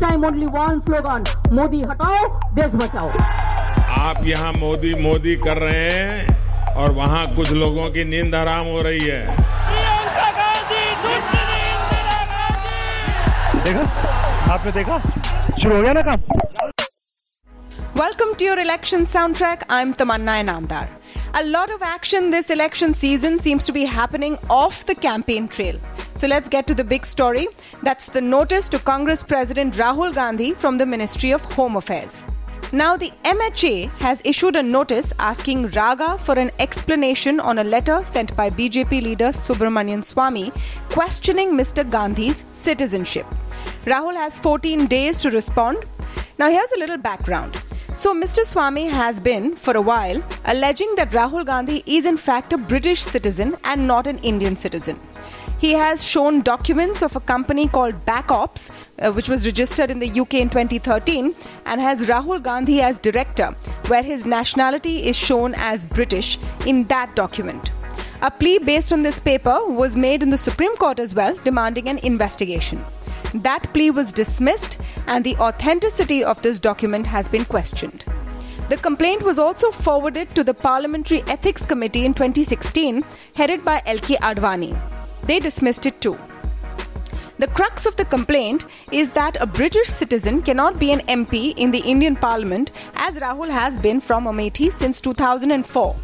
Time only one slogan Modi हटाओ देश बचाओ. आप यहाँ मोदी मोदी कर रहे हैं और वहाँ कुछ लोगों की नींद आराम हो रही है। देखा? आपने देखा? शुरू हो गया ना काम? Welcome to your election sound track I am Tamanna Inamdar A lot of action this election season seems to be happening off the campaign trail. So let's get to the big story. That's the notice to Congress President Rahul Gandhi from the Ministry of Home Affairs. Now, the MHA has issued a notice asking Raga for an explanation on a letter sent by BJP leader Subramanian Swamy questioning Mr. Gandhi's citizenship. Rahul has 14 days to respond. Now, here's a little background. So, Mr. Swamy has been, for a while, alleging that Rahul Gandhi is in fact a British citizen and not an Indian citizen. He has shown documents of a company called Backops, uh, which was registered in the UK in 2013, and has Rahul Gandhi as director, where his nationality is shown as British in that document. A plea based on this paper was made in the Supreme Court as well, demanding an investigation. That plea was dismissed, and the authenticity of this document has been questioned. The complaint was also forwarded to the Parliamentary Ethics Committee in 2016, headed by LK Advani. They dismissed it too. The crux of the complaint is that a British citizen cannot be an MP in the Indian Parliament, as Rahul has been from Amethi since 2004.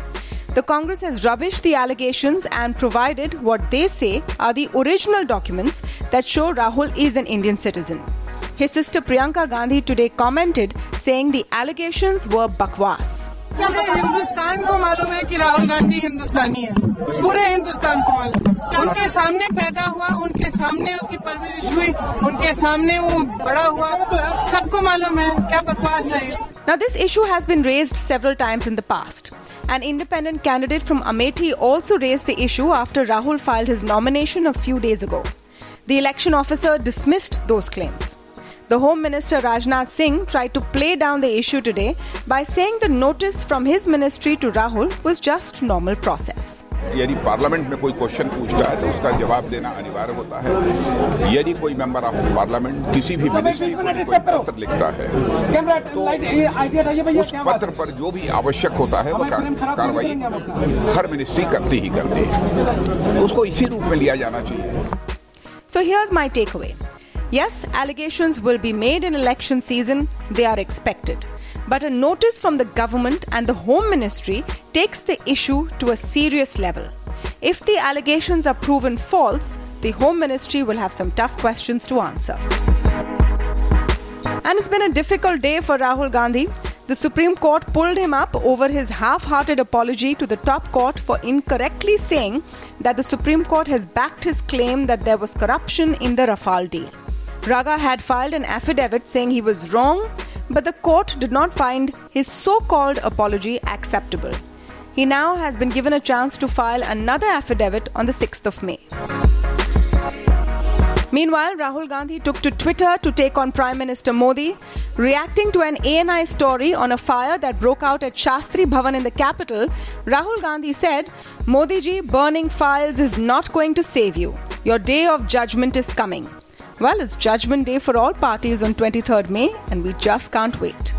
The Congress has rubbished the allegations and provided what they say are the original documents that show Rahul is an Indian citizen. His sister Priyanka Gandhi today commented, saying the allegations were bakwas. पूरे हिंदुस्तान को मालूम है कि राहुल गांधी हिंदुस्तानी है पूरे हिंदुस्तान को मालूम है। उनके सामने पैदा हुआ उनके सामने उसकी परवरिश हुई उनके सामने वो बड़ा हुआ सबको मालूम है क्या बकवास है Now, this issue has been raised several times in the past. An independent candidate from Amethi also raised the issue after Rahul filed his nomination a few days ago. The election officer dismissed those claims. The Home Minister Rajnath Singh tried to play down the issue today by saying the notice from his ministry to Rahul was just normal process. यदि parliament में कोई question पूछता है तो उसका जवाब देना अनिवार्य होता है। यदि कोई मेंबर ऑफ़ पार्लियामेंट किसी भी मिनिस्ट्री को कोई पत्र लिखता है तो उस पत्र पर जो भी आवश्यक होता है वो कार्रवाई हर मिनिस्ट्री करती ही करती है। उसको इसी रूप में लिया जाना चाहिए। So here's my takeaway Yes, allegations will be made in election season, they are expected. But a notice from the government and the Home Ministry takes the issue to a serious level. If the allegations are proven false, the Home Ministry will have some tough questions to answer. And it's been a difficult day for Rahul Gandhi. The Supreme Court pulled him up over his half hearted apology to the top court for incorrectly saying that the Supreme Court has backed his claim that there was corruption in the Rafale deal. Raga had filed an affidavit saying he was wrong, but the court did not find his so called apology acceptable. He now has been given a chance to file another affidavit on the 6th of May. Meanwhile, Rahul Gandhi took to Twitter to take on Prime Minister Modi, reacting to an ANI story on a fire that broke out at Shastri Bhavan in the capital. Rahul Gandhi said, Modi ji, burning files is not going to save you. Your day of judgment is coming. Well, it's Judgment Day for all parties on 23rd May, and we just can't wait.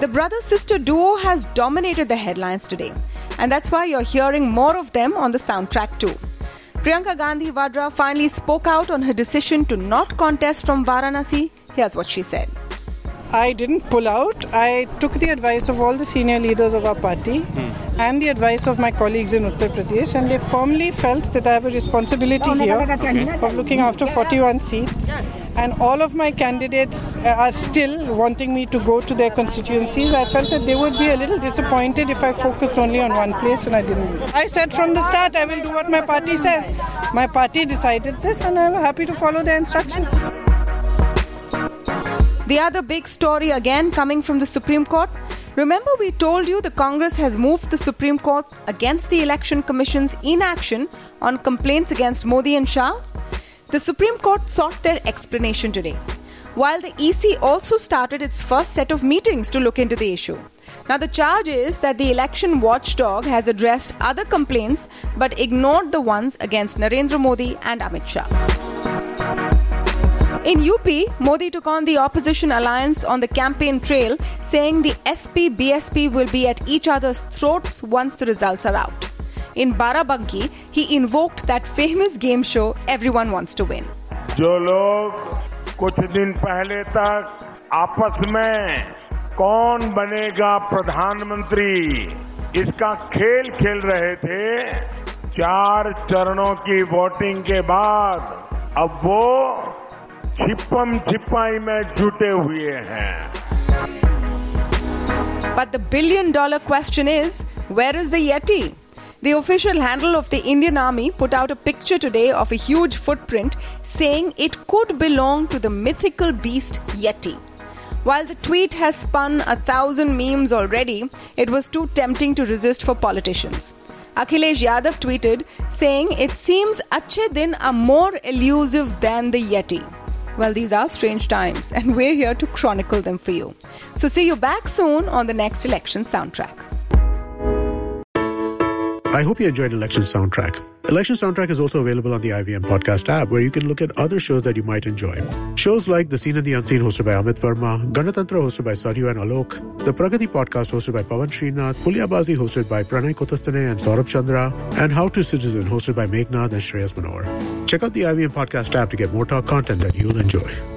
The brother sister duo has dominated the headlines today, and that's why you're hearing more of them on the soundtrack too. Priyanka Gandhi Vadra finally spoke out on her decision to not contest from Varanasi. Here's what she said. I didn't pull out. I took the advice of all the senior leaders of our party and the advice of my colleagues in Uttar Pradesh, and they firmly felt that I have a responsibility here of looking after 41 seats. And all of my candidates uh, are still wanting me to go to their constituencies. I felt that they would be a little disappointed if I focused only on one place, and I didn't. I said from the start, I will do what my party says. My party decided this, and I'm happy to follow their instructions. The other big story again coming from the Supreme Court. Remember, we told you the Congress has moved the Supreme Court against the Election Commission's inaction on complaints against Modi and Shah? The Supreme Court sought their explanation today, while the EC also started its first set of meetings to look into the issue. Now, the charge is that the election watchdog has addressed other complaints but ignored the ones against Narendra Modi and Amit Shah. In UP, Modi took on the opposition alliance on the campaign trail, saying the SP BSP will be at each other's throats once the results are out. In Barabanki, he invoked that famous game show Everyone Wants to Win. जो लोग कुछ दिन पहले तक आपस में कौन बनेगा प्रधानमंत्री इसका खेल खेल रहे थे चार चरणों की वोटिंग के बाद अब वो छिपम छिपाई में जुटे हुए हैं But the billion dollar question is where is the Yeti? The official handle of the Indian Army put out a picture today of a huge footprint saying it could belong to the mythical beast Yeti. While the tweet has spun a thousand memes already, it was too tempting to resist for politicians. Akhilesh Yadav tweeted saying it seems Achhe Din are more elusive than the Yeti. Well, these are strange times, and we're here to chronicle them for you. So, see you back soon on the next election soundtrack. I hope you enjoyed Election Soundtrack. Election Soundtrack is also available on the IVM podcast app where you can look at other shows that you might enjoy. Shows like The Scene and the Unseen hosted by Amit Varma, Ganatantra hosted by Saryu and Alok, The Pragati podcast hosted by Pavan Srinath, Puliyabaazi hosted by Pranay Kotasthane and Saurabh Chandra, and How to Citizen hosted by Meghnad and Shreyas Manohar. Check out the IVM podcast app to get more talk content that you'll enjoy.